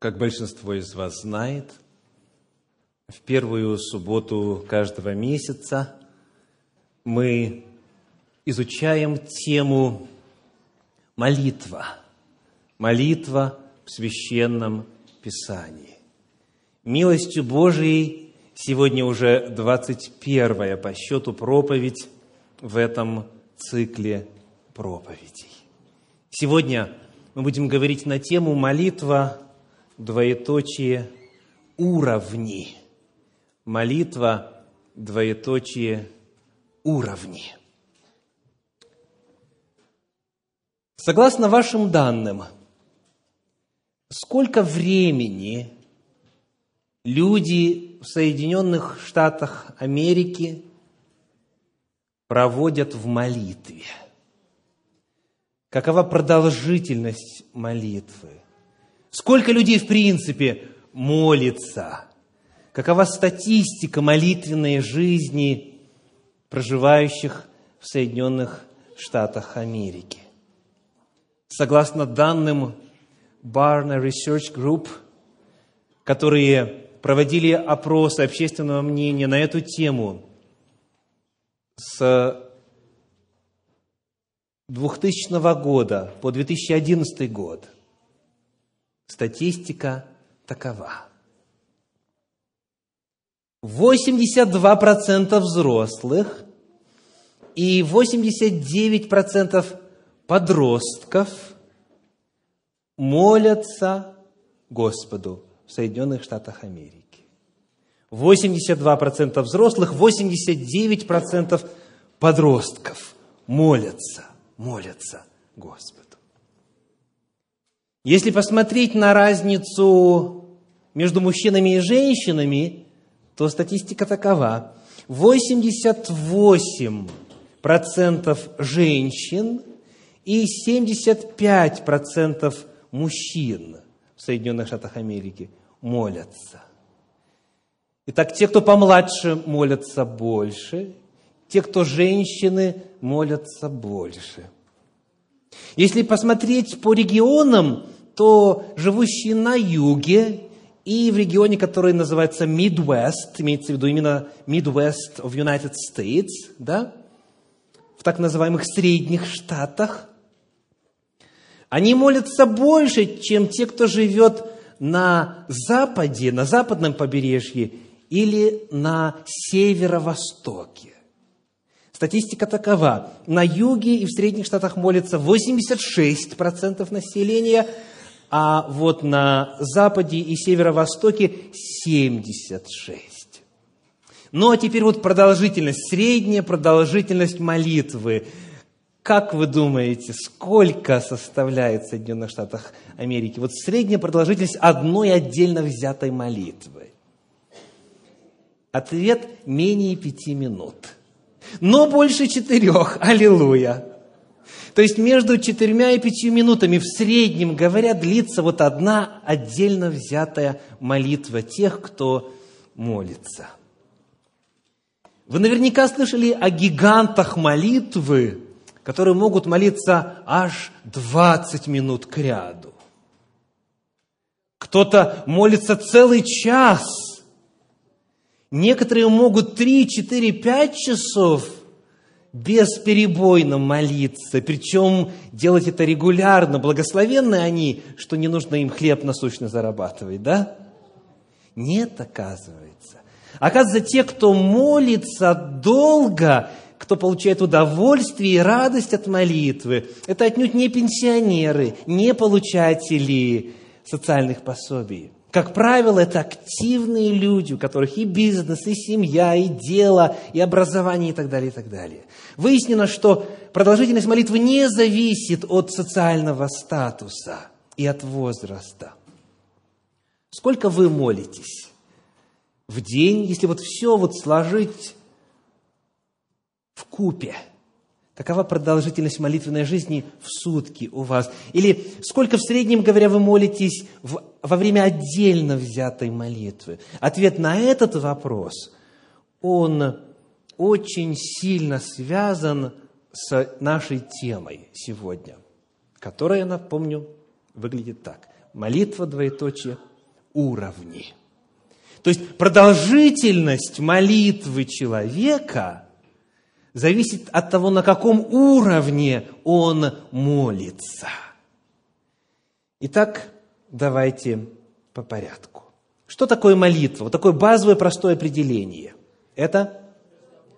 Как большинство из вас знает, в первую субботу каждого месяца мы изучаем тему молитва. Молитва в священном Писании. Милостью Божией сегодня уже 21 по счету проповедь в этом цикле проповедей. Сегодня мы будем говорить на тему молитва двоеточие, уровни. Молитва, двоеточие, уровни. Согласно вашим данным, сколько времени люди в Соединенных Штатах Америки проводят в молитве? Какова продолжительность молитвы? Сколько людей, в принципе, молится? Какова статистика молитвенной жизни проживающих в Соединенных Штатах Америки? Согласно данным Barna Research Group, которые проводили опросы общественного мнения на эту тему с 2000 года по 2011 год – Статистика такова. 82% взрослых и 89% подростков молятся Господу в Соединенных Штатах Америки. 82% взрослых, 89% подростков молятся, молятся Господу. Если посмотреть на разницу между мужчинами и женщинами, то статистика такова. 88% женщин и 75% мужчин в Соединенных Штатах Америки молятся. Итак, те, кто помладше, молятся больше, те, кто женщины, молятся больше – если посмотреть по регионам, то живущие на юге и в регионе, который называется Midwest, имеется в виду именно Midwest of United States, да, в так называемых средних штатах, они молятся больше, чем те, кто живет на западе, на западном побережье или на северо-востоке. Статистика такова. На юге и в средних штатах молится 86% населения, а вот на западе и северо-востоке 76%. Ну а теперь вот продолжительность, средняя продолжительность молитвы. Как вы думаете, сколько составляет в Соединенных Штатах Америки? Вот средняя продолжительность одной отдельно взятой молитвы. Ответ – менее пяти минут – но больше четырех. Аллилуйя. То есть между четырьмя и пятью минутами в среднем, говоря, длится вот одна отдельно взятая молитва тех, кто молится. Вы наверняка слышали о гигантах молитвы, которые могут молиться аж 20 минут к ряду. Кто-то молится целый час – Некоторые могут 3, 4, 5 часов бесперебойно молиться, причем делать это регулярно. Благословенны они, что не нужно им хлеб насущно зарабатывать, да? Нет, оказывается. Оказывается, те, кто молится долго, кто получает удовольствие и радость от молитвы, это отнюдь не пенсионеры, не получатели социальных пособий. Как правило, это активные люди, у которых и бизнес, и семья, и дело, и образование, и так далее, и так далее. Выяснено, что продолжительность молитвы не зависит от социального статуса и от возраста. Сколько вы молитесь в день, если вот все вот сложить в купе – Какова продолжительность молитвенной жизни в сутки у вас? Или сколько в среднем, говоря, вы молитесь в, во время отдельно взятой молитвы? Ответ на этот вопрос, он очень сильно связан с нашей темой сегодня, которая, напомню, выглядит так. Молитва, двоеточие, уровни. То есть продолжительность молитвы человека зависит от того, на каком уровне он молится. Итак, давайте по порядку. Что такое молитва? Вот такое базовое простое определение. Это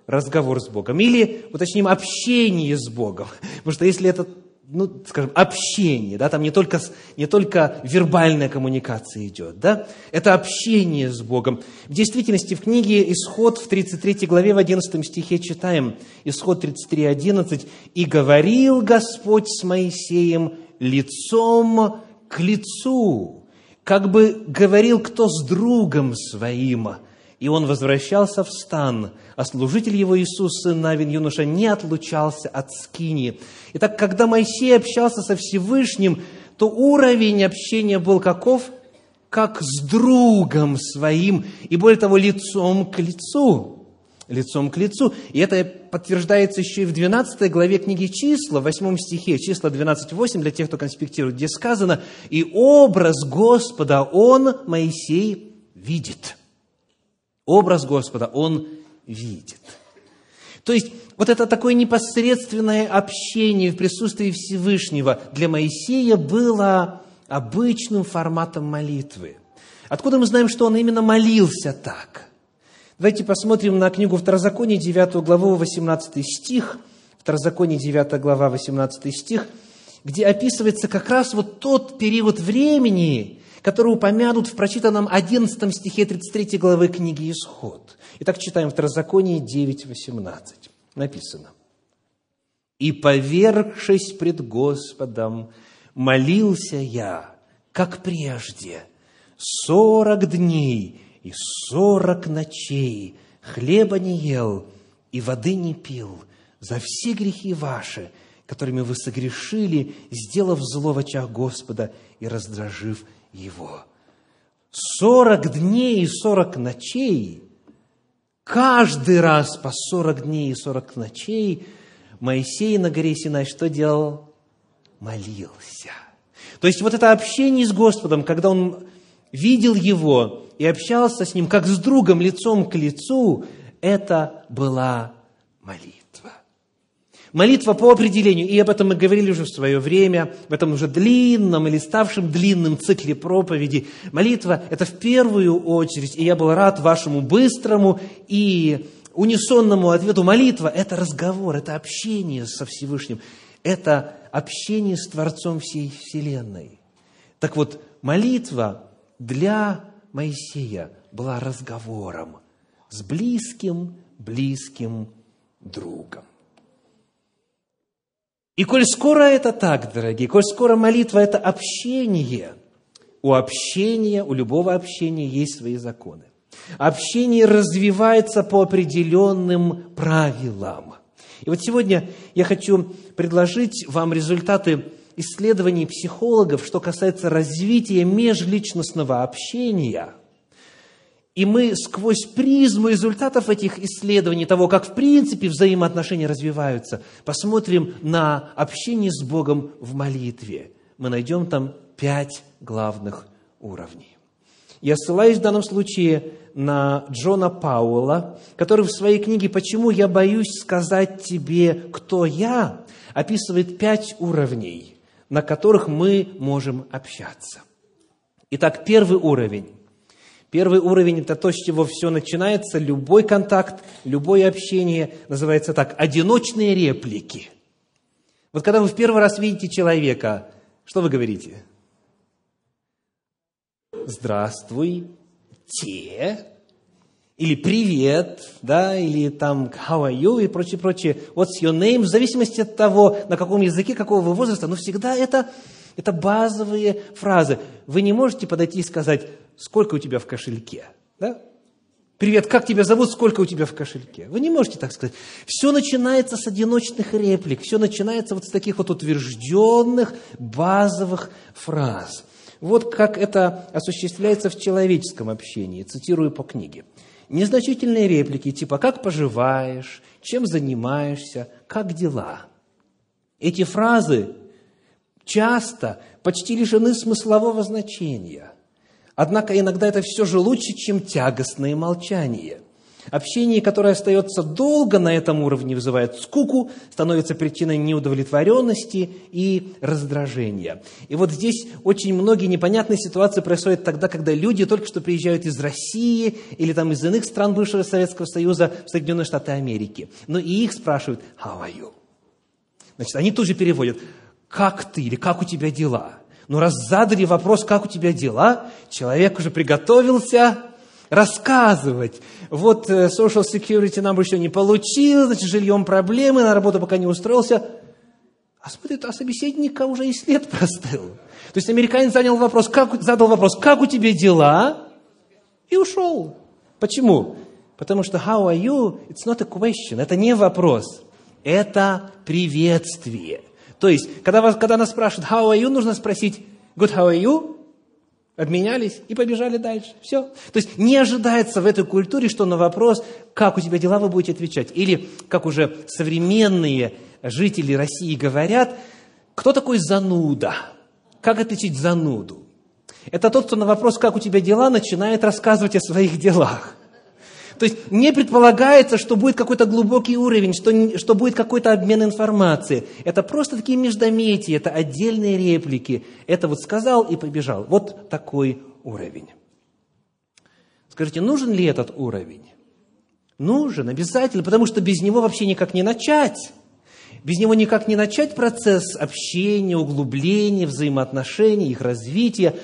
разговор с Богом. Или, уточним, общение с Богом. Потому что если это ну, скажем, общение, да, там не только, не только вербальная коммуникация идет, да, это общение с Богом. В действительности в книге «Исход» в 33 главе в 11 стихе читаем, Исход 33, 11, «И говорил Господь с Моисеем лицом к лицу, как бы говорил кто с другом своим, и он возвращался в стан, а служитель его Иисус, сын Навин, юноша, не отлучался от скини. Итак, когда Моисей общался со Всевышним, то уровень общения был каков? Как с другом своим, и более того, лицом к лицу. Лицом к лицу. И это подтверждается еще и в 12 главе книги «Числа», в 8 стихе, числа 12.8, для тех, кто конспектирует, где сказано, «И образ Господа он, Моисей, видит». Образ Господа он видит. То есть, вот это такое непосредственное общение в присутствии Всевышнего для Моисея было обычным форматом молитвы. Откуда мы знаем, что он именно молился так? Давайте посмотрим на книгу Второзаконие, 9 главу, 18 стих. Второзаконие, 9 глава, 18 стих, где описывается как раз вот тот период времени, который упомянут в прочитанном 11 стихе 33 главы книги «Исход». Итак, читаем Второзаконие 9.18. Написано. «И, повергшись пред Господом, молился я, как прежде, сорок дней и сорок ночей, хлеба не ел и воды не пил за все грехи ваши, которыми вы согрешили, сделав зло в очах Господа и раздражив его. Сорок дней и сорок ночей, каждый раз по сорок дней и сорок ночей Моисей на горе Синай что делал? Молился. То есть вот это общение с Господом, когда он видел Его и общался с Ним, как с другом лицом к лицу, это была молитва. Молитва по определению, и об этом мы говорили уже в свое время, в этом уже длинном или ставшем длинным цикле проповеди. Молитва – это в первую очередь, и я был рад вашему быстрому и унисонному ответу. Молитва – это разговор, это общение со Всевышним, это общение с Творцом всей Вселенной. Так вот, молитва для Моисея была разговором с близким, близким другом. И коль скоро это так, дорогие, коль скоро молитва – это общение, у общения, у любого общения есть свои законы. Общение развивается по определенным правилам. И вот сегодня я хочу предложить вам результаты исследований психологов, что касается развития межличностного общения – и мы сквозь призму результатов этих исследований, того, как в принципе взаимоотношения развиваются, посмотрим на общение с Богом в молитве. Мы найдем там пять главных уровней. Я ссылаюсь в данном случае на Джона Пауэлла, который в своей книге «Почему я боюсь сказать тебе, кто я?» описывает пять уровней, на которых мы можем общаться. Итак, первый уровень Первый уровень – это то, с чего все начинается, любой контакт, любое общение называется так – одиночные реплики. Вот когда вы в первый раз видите человека, что вы говорите? Здравствуй, те, или привет, да, или там how are you и прочее, прочее. What's your name? В зависимости от того, на каком языке, какого вы возраста, но всегда это, это базовые фразы. Вы не можете подойти и сказать, сколько у тебя в кошельке. Да? Привет, как тебя зовут, сколько у тебя в кошельке? Вы не можете так сказать. Все начинается с одиночных реплик, все начинается вот с таких вот утвержденных базовых фраз. Вот как это осуществляется в человеческом общении, цитирую по книге. Незначительные реплики типа «как поживаешь?», «чем занимаешься?», «как дела?». Эти фразы часто почти лишены смыслового значения – Однако иногда это все же лучше, чем тягостное молчание. Общение, которое остается долго на этом уровне, вызывает скуку, становится причиной неудовлетворенности и раздражения. И вот здесь очень многие непонятные ситуации происходят тогда, когда люди только что приезжают из России или там из иных стран бывшего Советского Союза в Соединенные Штаты Америки. Но и их спрашивают «How are you?». Значит, они тут же переводят «Как ты?» или «Как у тебя дела?». Но раз задали вопрос «Как у тебя дела?», человек уже приготовился рассказывать. Вот э, social security number еще не получил, значит, жильем проблемы, на работу пока не устроился. А смотрит, а собеседника уже и след простыл. То есть американец занял вопрос, как, задал вопрос, как у тебя дела? И ушел. Почему? Потому что how are you? It's not a question. Это не вопрос. Это приветствие. То есть, когда, вас, когда нас спрашивают how are you, нужно спросить good how are you? обменялись и побежали дальше. Все. То есть не ожидается в этой культуре, что на вопрос, как у тебя дела, вы будете отвечать. Или, как уже современные жители России говорят, кто такой зануда? Как отличить зануду? Это тот, кто на вопрос, как у тебя дела, начинает рассказывать о своих делах. То есть не предполагается, что будет какой-то глубокий уровень, что, что будет какой-то обмен информацией. Это просто такие междометия, это отдельные реплики. Это вот сказал и побежал. Вот такой уровень. Скажите, нужен ли этот уровень? Нужен, обязательно, потому что без него вообще никак не начать. Без него никак не начать процесс общения, углубления, взаимоотношений, их развития.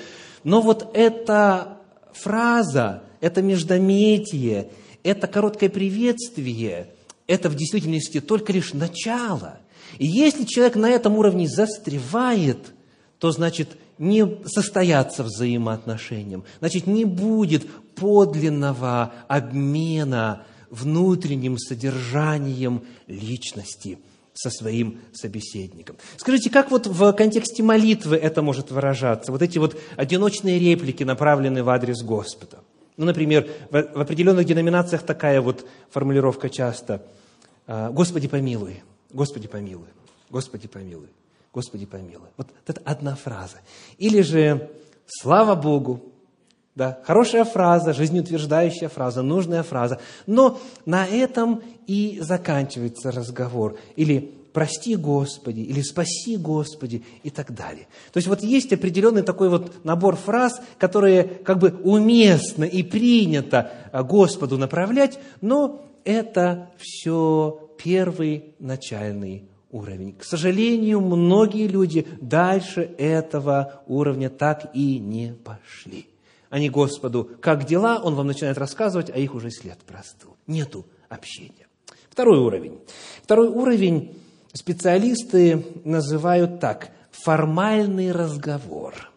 Но вот эта фраза, это междометие, это короткое приветствие, это в действительности только лишь начало. И если человек на этом уровне застревает, то значит не состоятся взаимоотношениям, значит не будет подлинного обмена внутренним содержанием личности со своим собеседником. Скажите, как вот в контексте молитвы это может выражаться? Вот эти вот одиночные реплики, направленные в адрес Господа. Ну, например, в, в определенных деноминациях такая вот формулировка часто. «А, «Господи, помилуй, Господи, помилуй, Господи, помилуй, Господи, помилуй». Вот это одна фраза. Или же «Слава Богу», да, хорошая фраза, жизнеутверждающая фраза, нужная фраза. Но на этом и заканчивается разговор. Или прости Господи, или спаси Господи и так далее. То есть вот есть определенный такой вот набор фраз, которые как бы уместно и принято а, Господу направлять, но это все первый начальный уровень. К сожалению, многие люди дальше этого уровня так и не пошли. Они Господу, как дела, Он вам начинает рассказывать, а их уже след простыл. Нету общения. Второй уровень. Второй уровень специалисты называют так – формальный разговор.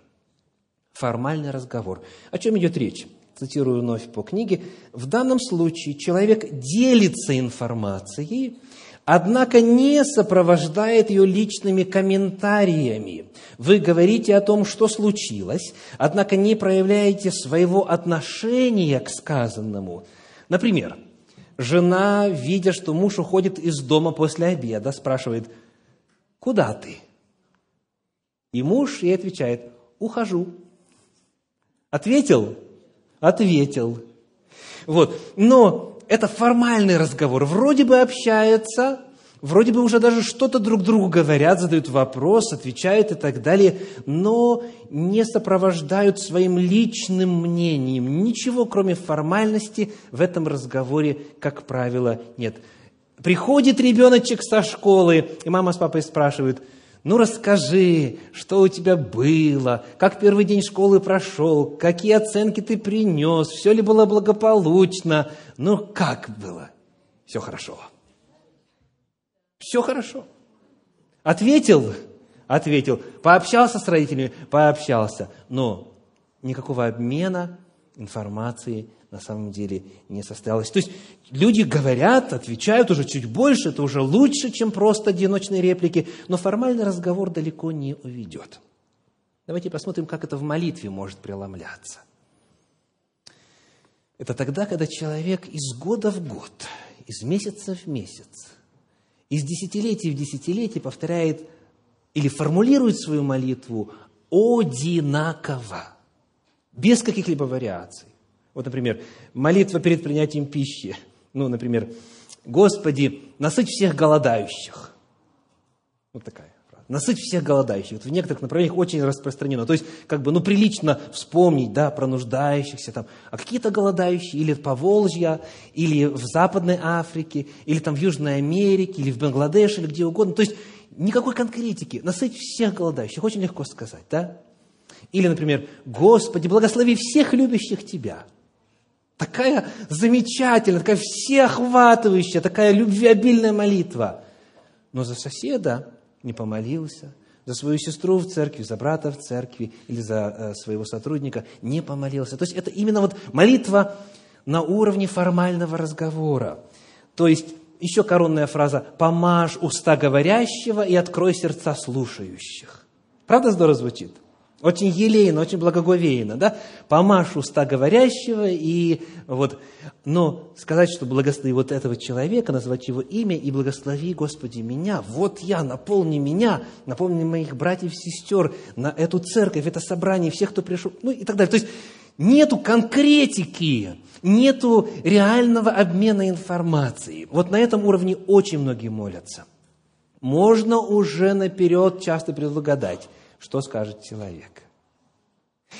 Формальный разговор. О чем идет речь? Цитирую вновь по книге. В данном случае человек делится информацией, однако не сопровождает ее личными комментариями. Вы говорите о том, что случилось, однако не проявляете своего отношения к сказанному. Например, Жена, видя, что муж уходит из дома после обеда, спрашивает, куда ты? И муж ей отвечает, ухожу. Ответил? Ответил. Вот. Но это формальный разговор. Вроде бы общаются, вроде бы уже даже что-то друг другу говорят, задают вопрос, отвечают и так далее, но не сопровождают своим личным мнением. Ничего, кроме формальности, в этом разговоре, как правило, нет. Приходит ребеночек со школы, и мама с папой спрашивают, ну расскажи, что у тебя было, как первый день школы прошел, какие оценки ты принес, все ли было благополучно, ну как было? Все хорошо. Все хорошо. Ответил? Ответил. Пообщался с родителями? Пообщался. Но никакого обмена информацией на самом деле не состоялось. То есть люди говорят, отвечают уже чуть больше, это уже лучше, чем просто одиночные реплики, но формальный разговор далеко не уведет. Давайте посмотрим, как это в молитве может преломляться. Это тогда, когда человек из года в год, из месяца в месяц из десятилетия в десятилетие повторяет или формулирует свою молитву одинаково. без каких-либо вариаций. Вот, например, молитва перед принятием пищи. Ну, например, «Господи, насыть всех голодающих». Вот такая насыть всех голодающих. Вот в некоторых направлениях очень распространено. То есть, как бы, ну, прилично вспомнить, да, про нуждающихся там. А какие-то голодающие или по Волжья, или в Западной Африке, или там в Южной Америке, или в Бангладеше, или где угодно. То есть, никакой конкретики. Насыть всех голодающих. Очень легко сказать, да? Или, например, «Господи, благослови всех любящих Тебя». Такая замечательная, такая всеохватывающая, такая любвеобильная молитва. Но за соседа не помолился, за свою сестру в церкви, за брата в церкви или за э, своего сотрудника не помолился. То есть это именно вот молитва на уровне формального разговора. То есть еще коронная фраза «помажь уста говорящего и открой сердца слушающих». Правда здорово звучит? Очень елейно, очень благоговейно, да? Помашь уста говорящего и вот, но сказать, что благослови вот этого человека, назвать его имя и благослови, Господи, меня, вот я, наполни меня, наполни моих братьев и сестер на эту церковь, это собрание, всех, кто пришел, ну и так далее. То есть нету конкретики, нету реального обмена информацией. Вот на этом уровне очень многие молятся. Можно уже наперед часто предугадать – что скажет человек.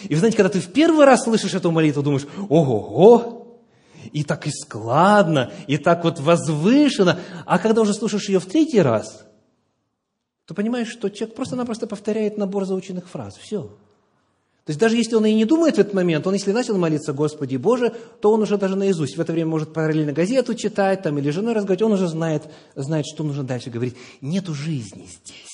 И вы знаете, когда ты в первый раз слышишь эту молитву, думаешь, ого-го, и так и складно, и так вот возвышенно. А когда уже слушаешь ее в третий раз, то понимаешь, что человек просто-напросто повторяет набор заученных фраз. Все. То есть даже если он и не думает в этот момент, он если начал молиться Господи Боже, то он уже даже наизусть в это время может параллельно газету читать там, или женой разговаривать, он уже знает, знает, что нужно дальше говорить. Нету жизни здесь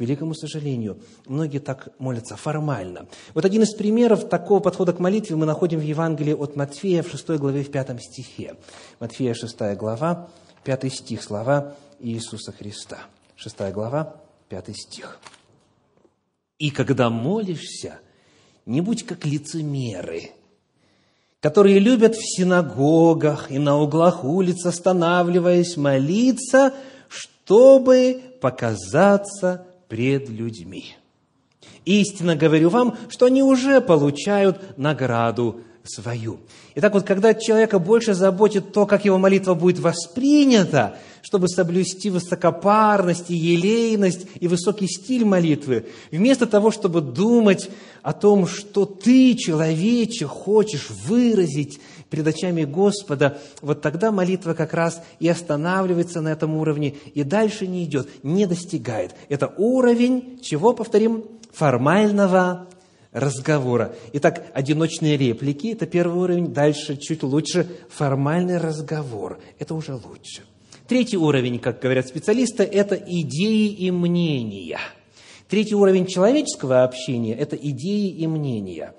великому сожалению, многие так молятся формально. Вот один из примеров такого подхода к молитве мы находим в Евангелии от Матфея в 6 главе, в 5 стихе. Матфея 6 глава, 5 стих, слова Иисуса Христа. 6 глава, 5 стих. «И когда молишься, не будь как лицемеры, которые любят в синагогах и на углах улиц, останавливаясь, молиться, чтобы показаться пред людьми. Истинно говорю вам, что они уже получают награду свою. Итак, вот когда человека больше заботит то, как его молитва будет воспринята, чтобы соблюсти высокопарность и елейность и высокий стиль молитвы, вместо того, чтобы думать о том, что ты, человече, хочешь выразить перед очами Господа, вот тогда молитва как раз и останавливается на этом уровне, и дальше не идет, не достигает. Это уровень, чего, повторим, формального разговора. Итак, одиночные реплики – это первый уровень, дальше чуть лучше формальный разговор. Это уже лучше. Третий уровень, как говорят специалисты, это идеи и мнения. Третий уровень человеческого общения – это идеи и мнения.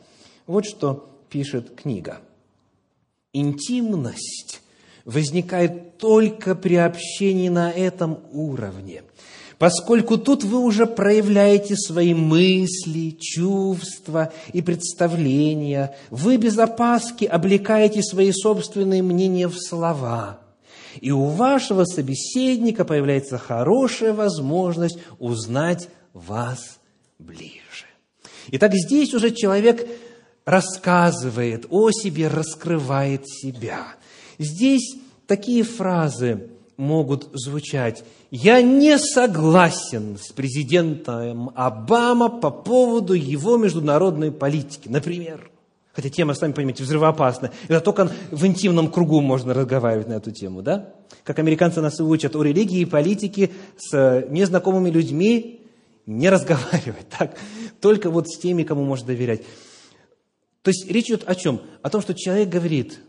Вот что пишет книга – Интимность возникает только при общении на этом уровне, поскольку тут вы уже проявляете свои мысли, чувства и представления, вы без опаски облекаете свои собственные мнения в слова, и у вашего собеседника появляется хорошая возможность узнать вас ближе. Итак, здесь уже человек рассказывает о себе, раскрывает себя. Здесь такие фразы могут звучать. Я не согласен с президентом Обама по поводу его международной политики, например. Хотя тема, сами понимаете, взрывоопасная. Это только в интимном кругу можно разговаривать на эту тему, да? Как американцы нас учат о религии и политике с незнакомыми людьми не разговаривать, так? Только вот с теми, кому можно доверять. То есть речь идет о чем? О том, что человек говорит,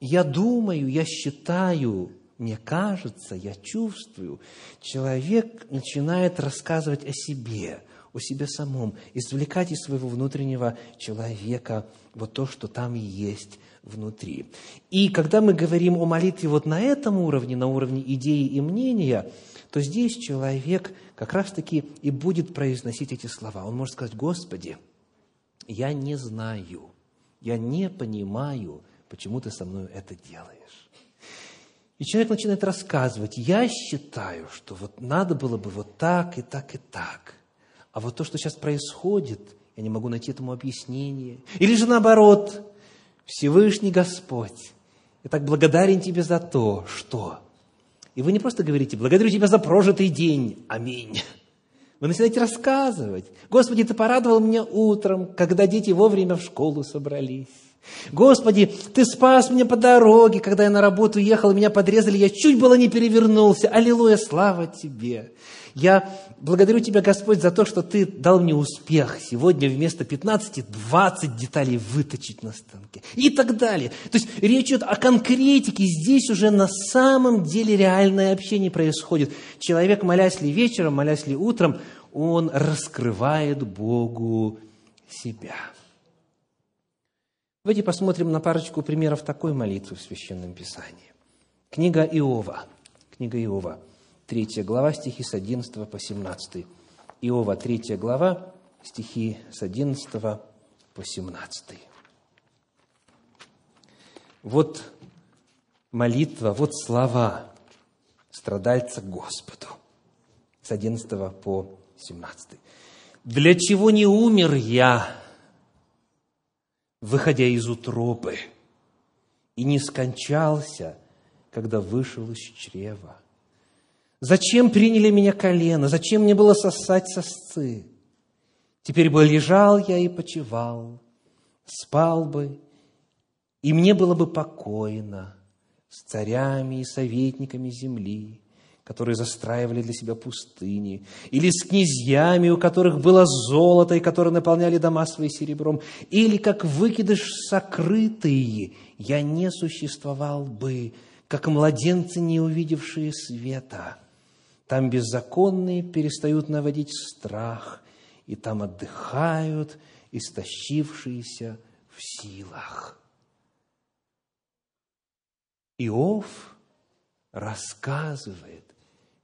я думаю, я считаю, мне кажется, я чувствую. Человек начинает рассказывать о себе, о себе самом, извлекать из своего внутреннего человека вот то, что там есть внутри. И когда мы говорим о молитве вот на этом уровне, на уровне идеи и мнения, то здесь человек как раз-таки и будет произносить эти слова. Он может сказать, Господи, я не знаю, я не понимаю, почему ты со мной это делаешь. И человек начинает рассказывать, я считаю, что вот надо было бы вот так и так и так. А вот то, что сейчас происходит, я не могу найти этому объяснение. Или же наоборот, Всевышний Господь, я так благодарен Тебе за то, что... И вы не просто говорите, благодарю Тебя за прожитый день, аминь. Вы начинаете рассказывать. Господи, Ты порадовал меня утром, когда дети вовремя в школу собрались. Господи, Ты спас меня по дороге, когда я на работу ехал, меня подрезали, я чуть было не перевернулся. Аллилуйя, слава Тебе. Я благодарю Тебя, Господь, за то, что Ты дал мне успех сегодня вместо 15 20 деталей выточить на станке. И так далее. То есть речь идет о конкретике. Здесь уже на самом деле реальное общение происходит. Человек, молясь ли вечером, молясь ли утром, он раскрывает Богу себя. Давайте посмотрим на парочку примеров такой молитвы в Священном Писании. Книга Иова. Книга Иова. Третья глава, стихи с 11 по 17. Иова, третья глава, стихи с 11 по 17. Вот молитва, вот слова страдальца Господу. С 11 по 17. «Для чего не умер я, выходя из утробы, и не скончался, когда вышел из чрева?» Зачем приняли меня колено? Зачем мне было сосать сосцы? Теперь бы лежал я и почевал, спал бы, и мне было бы покойно с царями и советниками земли, которые застраивали для себя пустыни, или с князьями, у которых было золото, и которые наполняли дома свои серебром, или как выкидыш сокрытый, я не существовал бы, как младенцы, не увидевшие света. Там беззаконные перестают наводить страх, и там отдыхают истощившиеся в силах. Иов рассказывает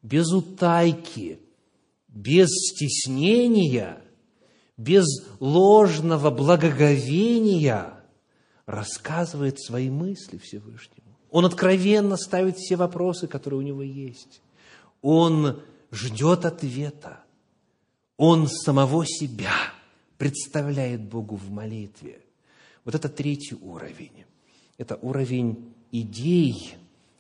без утайки, без стеснения, без ложного благоговения, рассказывает свои мысли Всевышнему. Он откровенно ставит все вопросы, которые у него есть. Он ждет ответа. Он самого себя представляет Богу в молитве. Вот это третий уровень. Это уровень идей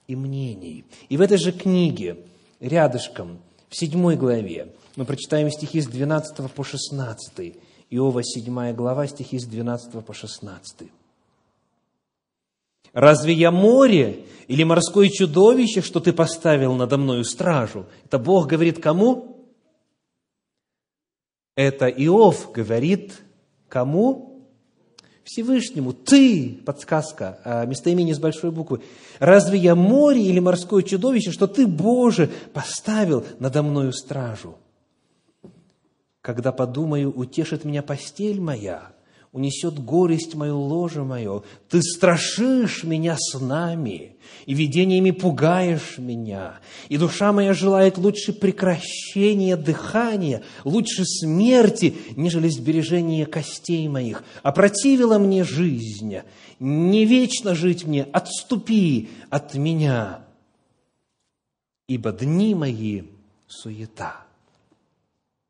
и мнений. И в этой же книге, рядышком, в седьмой главе, мы прочитаем стихи с 12 по 16. Иова, седьмая глава, стихи с 12 по 16. Разве я море или морское чудовище, что ты поставил надо мною стражу? Это Бог говорит кому? Это Иов говорит кому? Всевышнему. Ты, подсказка, а, местоимение с большой буквы. Разве я море или морское чудовище, что ты, Боже, поставил надо мною стражу? Когда подумаю, утешит меня постель моя, унесет горесть мою, ложе мое. Ты страшишь меня с нами, и видениями пугаешь меня. И душа моя желает лучше прекращения дыхания, лучше смерти, нежели сбережения костей моих. Опротивила мне жизнь, не вечно жить мне, отступи от меня, ибо дни мои суета.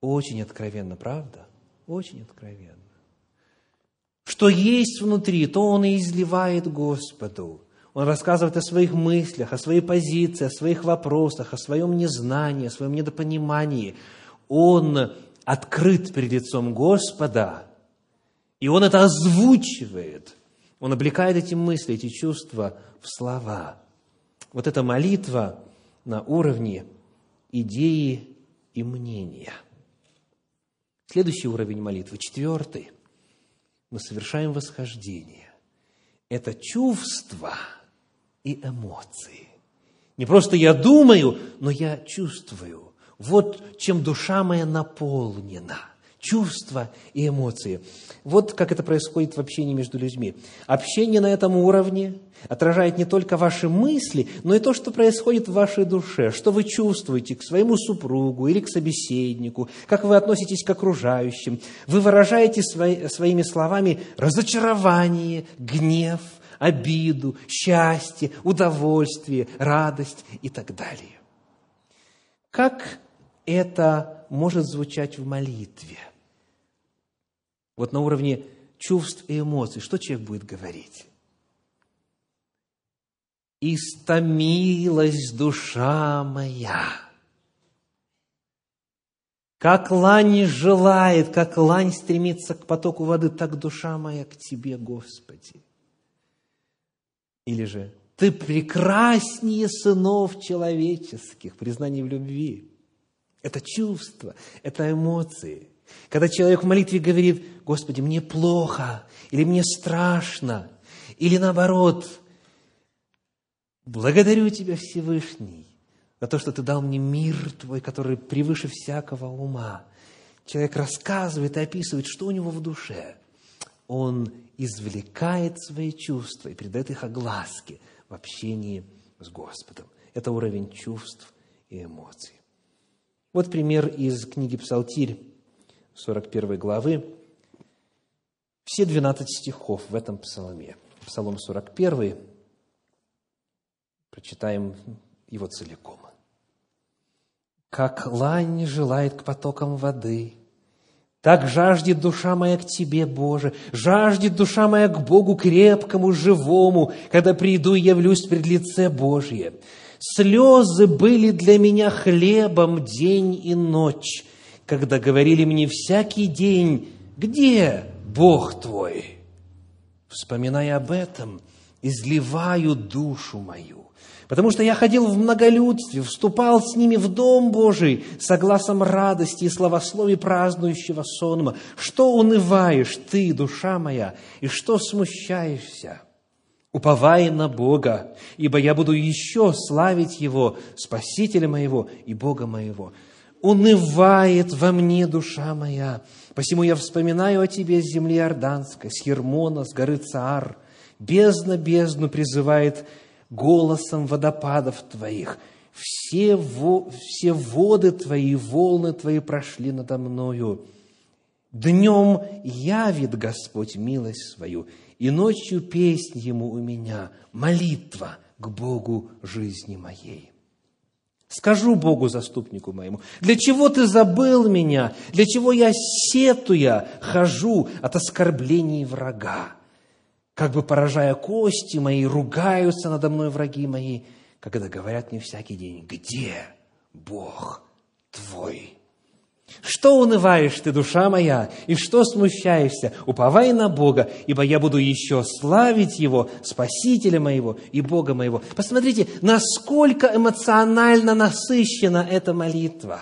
Очень откровенно, правда? Очень откровенно. Что есть внутри, то он и изливает Господу. Он рассказывает о своих мыслях, о своей позиции, о своих вопросах, о своем незнании, о своем недопонимании. Он открыт перед лицом Господа, и он это озвучивает. Он облекает эти мысли, эти чувства в слова. Вот эта молитва на уровне идеи и мнения. Следующий уровень молитвы, четвертый – мы совершаем восхождение. Это чувства и эмоции. Не просто я думаю, но я чувствую. Вот чем душа моя наполнена – чувства и эмоции. Вот как это происходит в общении между людьми. Общение на этом уровне отражает не только ваши мысли, но и то, что происходит в вашей душе, что вы чувствуете к своему супругу или к собеседнику, как вы относитесь к окружающим. Вы выражаете свои, своими словами разочарование, гнев, обиду, счастье, удовольствие, радость и так далее. Как это может звучать в молитве – вот на уровне чувств и эмоций, что человек будет говорить? «Истомилась душа моя». Как лань желает, как лань стремится к потоку воды, так душа моя к Тебе, Господи. Или же, Ты прекраснее сынов человеческих, признание в любви. Это чувство, это эмоции. Когда человек в молитве говорит, Господи, мне плохо, или мне страшно, или наоборот, благодарю Тебя, Всевышний, за то, что Ты дал мне мир Твой, который превыше всякого ума. Человек рассказывает и описывает, что у него в душе. Он извлекает свои чувства и придает их огласке в общении с Господом. Это уровень чувств и эмоций. Вот пример из книги «Псалтирь», 41 главы. Все 12 стихов в этом псалме. Псалом 41, прочитаем его целиком. «Как лань желает к потокам воды, так жаждет душа моя к Тебе, Боже, жаждет душа моя к Богу крепкому, живому, когда приду и явлюсь пред лице Божье. Слезы были для меня хлебом день и ночь, когда говорили мне всякий день, где Бог твой? Вспоминая об этом, изливаю душу мою, потому что я ходил в многолюдстве, вступал с ними в Дом Божий, согласом радости и славословий празднующего сонма. Что унываешь ты, душа моя, и что смущаешься? Уповай на Бога, ибо я буду еще славить Его, Спасителя моего и Бога моего. Унывает во мне душа моя, посему я вспоминаю о Тебе с земли Иорданской, с Ермона, с горы Цаар. Бездна бездну призывает голосом водопадов Твоих. Все, во, все воды Твои, волны Твои прошли надо мною. Днем явит Господь милость свою, и ночью песнь Ему у меня, молитва к Богу жизни моей. Скажу Богу, заступнику моему, для чего ты забыл меня, для чего я, сетуя, хожу от оскорблений врага? Как бы поражая кости мои, ругаются надо мной враги мои, когда говорят мне всякий день, где Бог твой? Что унываешь ты, душа моя, и что смущаешься? Уповай на Бога, ибо я буду еще славить Его, Спасителя моего и Бога моего. Посмотрите, насколько эмоционально насыщена эта молитва.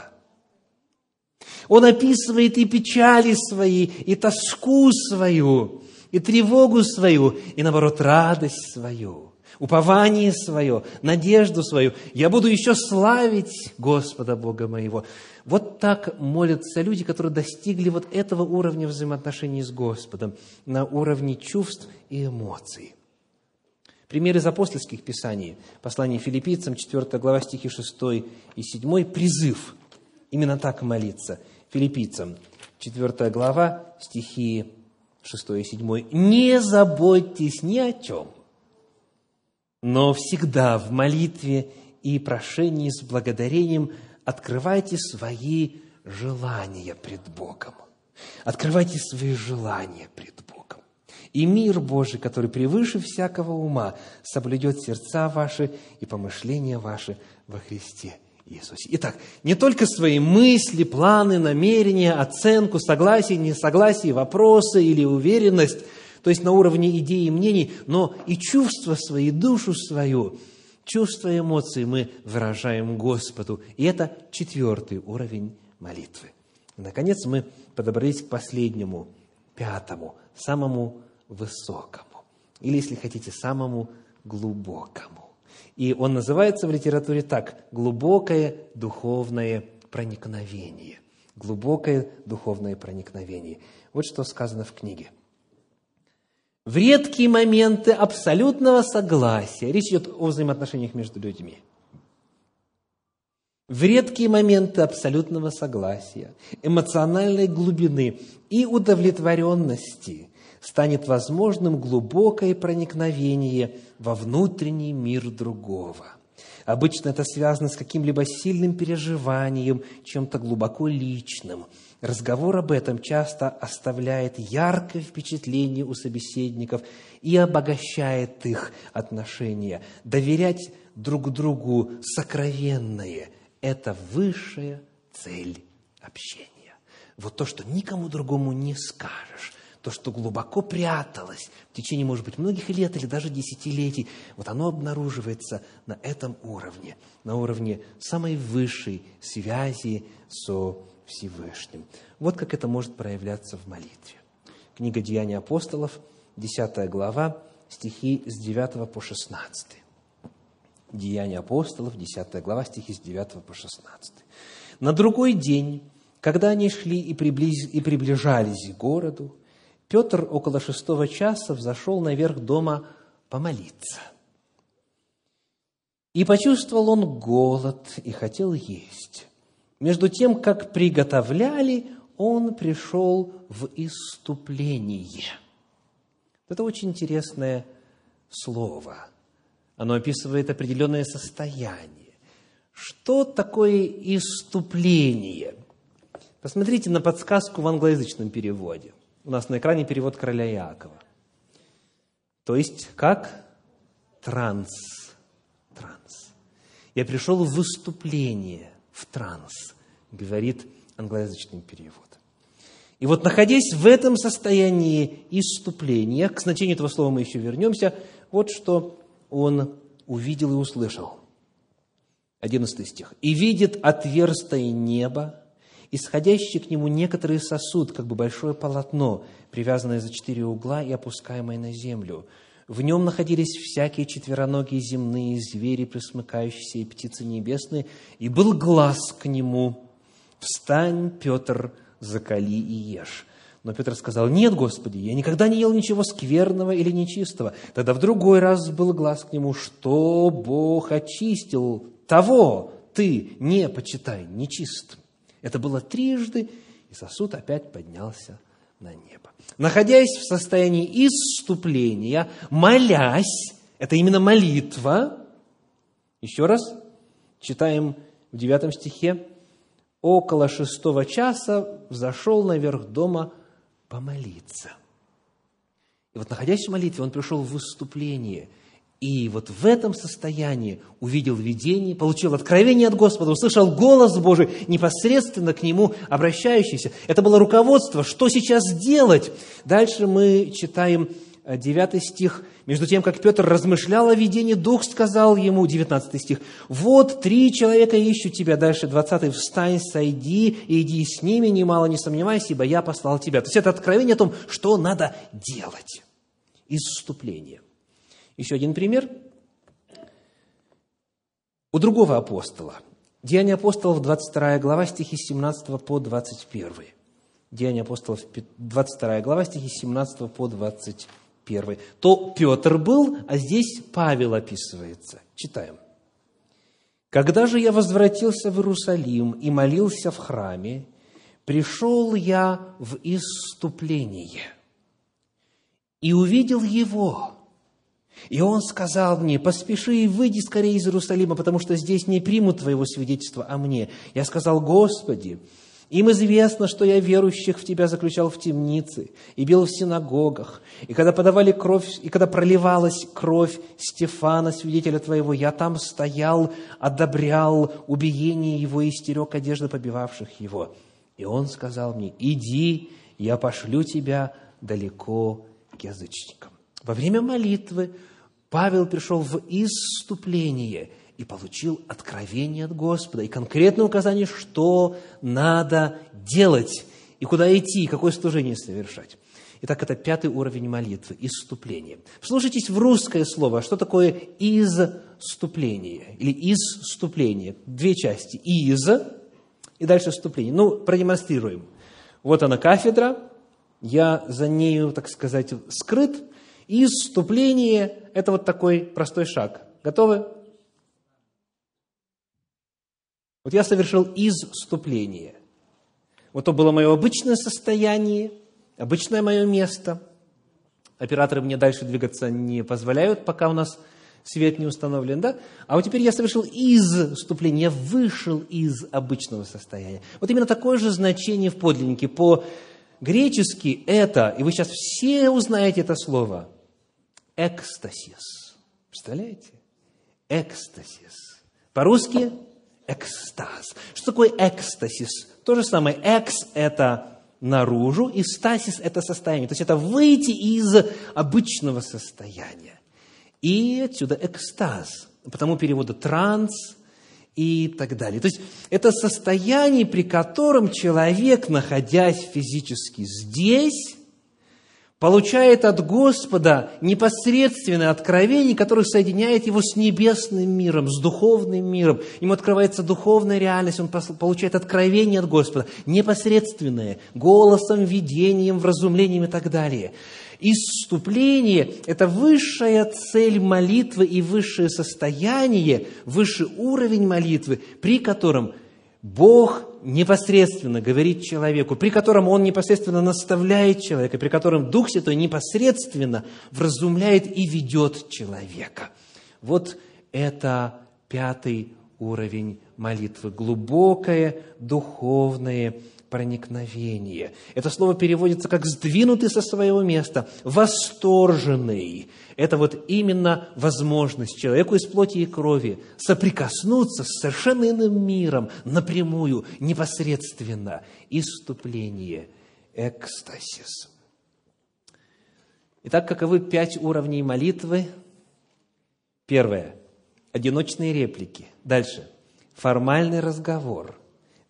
Он описывает и печали свои, и тоску свою, и тревогу свою, и, наоборот, радость свою, упование свое, надежду свою. Я буду еще славить Господа Бога моего. Вот так молятся люди, которые достигли вот этого уровня взаимоотношений с Господом, на уровне чувств и эмоций. Пример из апостольских писаний. Послание филиппийцам, 4 глава, стихи 6 и 7, призыв именно так молиться. Филиппийцам, 4 глава, стихи 6 и 7. «Не заботьтесь ни о чем, но всегда в молитве и прошении с благодарением – открывайте свои желания пред Богом. Открывайте свои желания пред Богом. И мир Божий, который превыше всякого ума, соблюдет сердца ваши и помышления ваши во Христе Иисусе. Итак, не только свои мысли, планы, намерения, оценку, согласие, несогласие, вопросы или уверенность, то есть на уровне идей и мнений, но и чувства свои, душу свою – чувства и эмоции мы выражаем Господу. И это четвертый уровень молитвы. И, наконец, мы подобрались к последнему, пятому, самому высокому. Или, если хотите, самому глубокому. И он называется в литературе так – глубокое духовное проникновение. Глубокое духовное проникновение. Вот что сказано в книге – в редкие моменты абсолютного согласия, речь идет о взаимоотношениях между людьми, в редкие моменты абсолютного согласия, эмоциональной глубины и удовлетворенности станет возможным глубокое проникновение во внутренний мир другого. Обычно это связано с каким-либо сильным переживанием, чем-то глубоко личным. Разговор об этом часто оставляет яркое впечатление у собеседников и обогащает их отношения. Доверять друг другу сокровенное – это высшая цель общения. Вот то, что никому другому не скажешь, то, что глубоко пряталось в течение, может быть, многих лет или даже десятилетий, вот оно обнаруживается на этом уровне, на уровне самой высшей связи со Всевышним. Вот как это может проявляться в молитве. Книга «Деяния апостолов», 10 глава, стихи с 9 по 16. Деяния апостолов, 10 глава, стихи с 9 по 16. На другой день, когда они шли и, приблиз... и приближались к городу, Петр около шестого часа взошел наверх дома помолиться. И почувствовал он голод и хотел есть. Между тем, как приготовляли, он пришел в иступление. Это очень интересное слово. Оно описывает определенное состояние. Что такое иступление? Посмотрите на подсказку в англоязычном переводе – у нас на экране перевод короля Иакова. То есть, как транс. Транс. Я пришел в выступление, в транс, говорит англоязычный перевод. И вот, находясь в этом состоянии иступления, к значению этого слова мы еще вернемся, вот что он увидел и услышал. 11 стих. «И видит отверстое небо, исходящий к нему некоторый сосуд, как бы большое полотно, привязанное за четыре угла и опускаемое на землю. В нем находились всякие четвероногие земные звери, присмыкающиеся, и птицы небесные, и был глаз к нему. «Встань, Петр, закали и ешь». Но Петр сказал, нет, Господи, я никогда не ел ничего скверного или нечистого. Тогда в другой раз был глаз к нему, что Бог очистил, того ты не почитай нечистым. Это было трижды, и сосуд опять поднялся на небо. Находясь в состоянии исступления, молясь, это именно молитва, еще раз, читаем в девятом стихе, около шестого часа взошел наверх дома помолиться. И вот находясь в молитве, он пришел в выступление – и вот в этом состоянии увидел видение, получил откровение от Господа, услышал голос Божий, непосредственно к нему обращающийся. Это было руководство, что сейчас делать. Дальше мы читаем 9 э, стих. Между тем, как Петр размышлял о видении, Дух сказал ему, 19 стих, «Вот три человека ищут тебя». Дальше 20 «Встань, сойди и иди с ними, немало не сомневайся, ибо я послал тебя». То есть это откровение о том, что надо делать. Исступление – еще один пример. У другого апостола. Деяния апостолов, 22 глава, стихи 17 по 21. Деяния апостолов, 22 глава, стихи 17 по 21. То Петр был, а здесь Павел описывается. Читаем. «Когда же я возвратился в Иерусалим и молился в храме, пришел я в исступление и увидел его, и он сказал мне, поспеши и выйди скорее из Иерусалима, потому что здесь не примут твоего свидетельства о мне. Я сказал, Господи, им известно, что я верующих в Тебя заключал в темнице и бил в синагогах. И когда подавали кровь, и когда проливалась кровь Стефана, свидетеля Твоего, я там стоял, одобрял убиение его и стерег одежды побивавших его. И он сказал мне, иди, я пошлю тебя далеко к язычникам. Во время молитвы Павел пришел в исступление и получил откровение от Господа и конкретное указание, что надо делать и куда идти, какое служение совершать. Итак, это пятый уровень молитвы – исступление. Вслушайтесь в русское слово. Что такое изступление или исступление? Две части. Из и дальше вступление. Ну, продемонстрируем. Вот она кафедра, я за нею, так сказать, скрыт, Исступление – это вот такой простой шаг. Готовы? Вот я совершил изступление. Вот то было мое обычное состояние, обычное мое место. Операторы мне дальше двигаться не позволяют, пока у нас свет не установлен, да? А вот теперь я совершил из вступления, я вышел из обычного состояния. Вот именно такое же значение в подлиннике. По-гречески это, и вы сейчас все узнаете это слово, экстасис. Представляете? Экстасис. По-русски экстаз. Что такое экстасис? То же самое. Экс – это наружу, и стасис – это состояние. То есть это выйти из обычного состояния. И отсюда экстаз, потому перевода транс и так далее. То есть это состояние, при котором человек, находясь физически здесь, получает от Господа непосредственное откровение, которое соединяет его с небесным миром, с духовным миром. Ему открывается духовная реальность, он получает откровение от Господа, непосредственное, голосом, видением, вразумлением и так далее. Исступление – это высшая цель молитвы и высшее состояние, высший уровень молитвы, при котором Бог непосредственно говорит человеку, при котором Он непосредственно наставляет человека, при котором Дух Святой непосредственно вразумляет и ведет человека. Вот это пятый уровень молитвы, глубокое духовное проникновение. Это слово переводится как «сдвинутый со своего места», «восторженный». Это вот именно возможность человеку из плоти и крови соприкоснуться с совершенно иным миром напрямую, непосредственно. Иступление, экстасис. Итак, каковы пять уровней молитвы? Первое – одиночные реплики. Дальше – формальный разговор.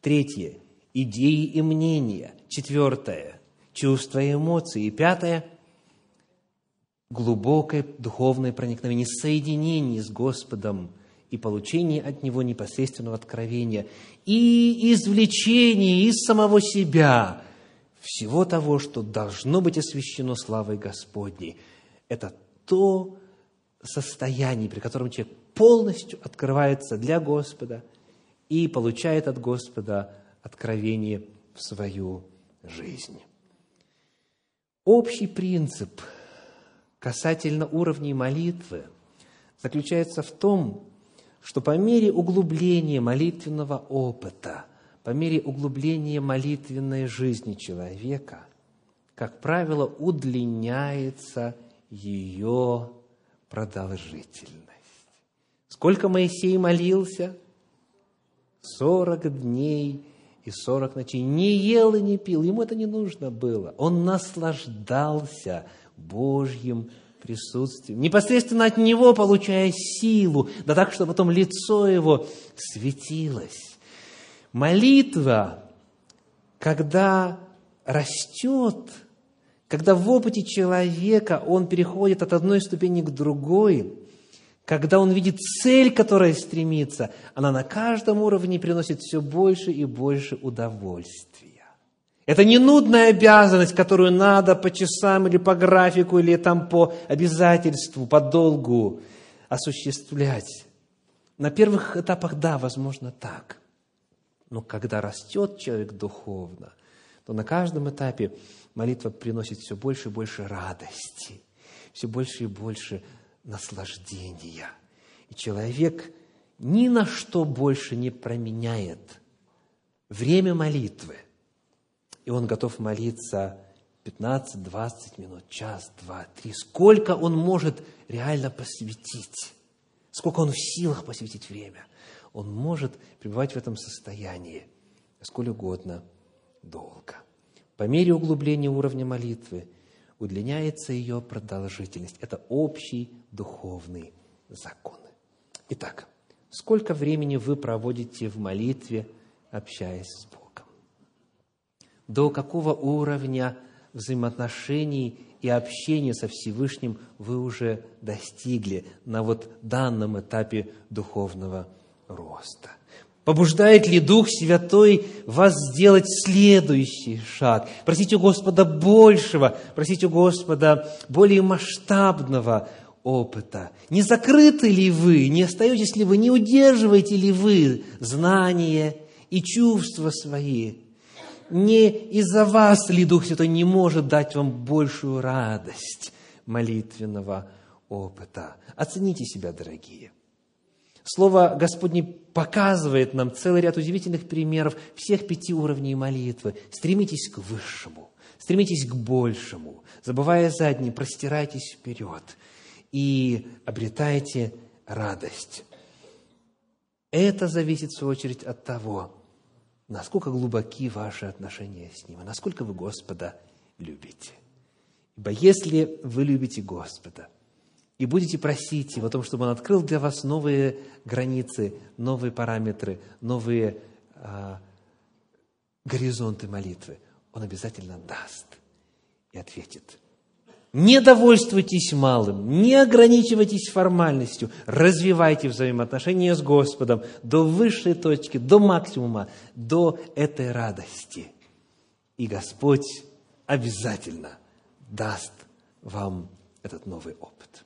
Третье идеи и мнения. Четвертое – чувства и эмоции. И пятое – глубокое духовное проникновение, соединение с Господом и получение от Него непосредственного откровения и извлечение из самого себя всего того, что должно быть освящено славой Господней. Это то состояние, при котором человек полностью открывается для Господа и получает от Господа откровение в свою жизнь. Общий принцип касательно уровней молитвы заключается в том, что по мере углубления молитвенного опыта, по мере углубления молитвенной жизни человека, как правило, удлиняется ее продолжительность. Сколько Моисей молился? Сорок дней и сорок ночей не ел и не пил. Ему это не нужно было. Он наслаждался Божьим присутствием, непосредственно от Него получая силу, да так, что потом лицо Его светилось. Молитва, когда растет, когда в опыте человека он переходит от одной ступени к другой, когда он видит цель, которая стремится, она на каждом уровне приносит все больше и больше удовольствия. Это не нудная обязанность, которую надо по часам или по графику, или там по обязательству, по долгу осуществлять. На первых этапах, да, возможно, так. Но когда растет человек духовно, то на каждом этапе молитва приносит все больше и больше радости, все больше и больше наслаждения. И человек ни на что больше не променяет время молитвы. И он готов молиться 15, 20 минут, час, два, три. Сколько он может реально посвятить, сколько он в силах посвятить время. Он может пребывать в этом состоянии сколь угодно долго. По мере углубления уровня молитвы – удлиняется ее продолжительность. Это общий духовный закон. Итак, сколько времени вы проводите в молитве, общаясь с Богом? До какого уровня взаимоотношений и общения со Всевышним вы уже достигли на вот данном этапе духовного роста? Побуждает ли Дух Святой вас сделать следующий шаг? Просите у Господа большего, просите у Господа более масштабного опыта. Не закрыты ли вы, не остаетесь ли вы, не удерживаете ли вы знания и чувства свои? Не из-за вас ли Дух Святой не может дать вам большую радость молитвенного опыта. Оцените себя, дорогие. Слово Господне показывает нам целый ряд удивительных примеров всех пяти уровней молитвы. Стремитесь к высшему, стремитесь к большему, забывая задние, простирайтесь вперед и обретайте радость. Это зависит, в свою очередь, от того, насколько глубоки ваши отношения с Ним, и насколько вы Господа любите. Ибо если вы любите Господа и будете просить Его о том, чтобы Он открыл для вас новые границы, новые параметры, новые а, горизонты молитвы, Он обязательно даст и ответит. Не довольствуйтесь малым, не ограничивайтесь формальностью, развивайте взаимоотношения с Господом до высшей точки, до максимума, до этой радости. И Господь обязательно даст вам этот новый опыт.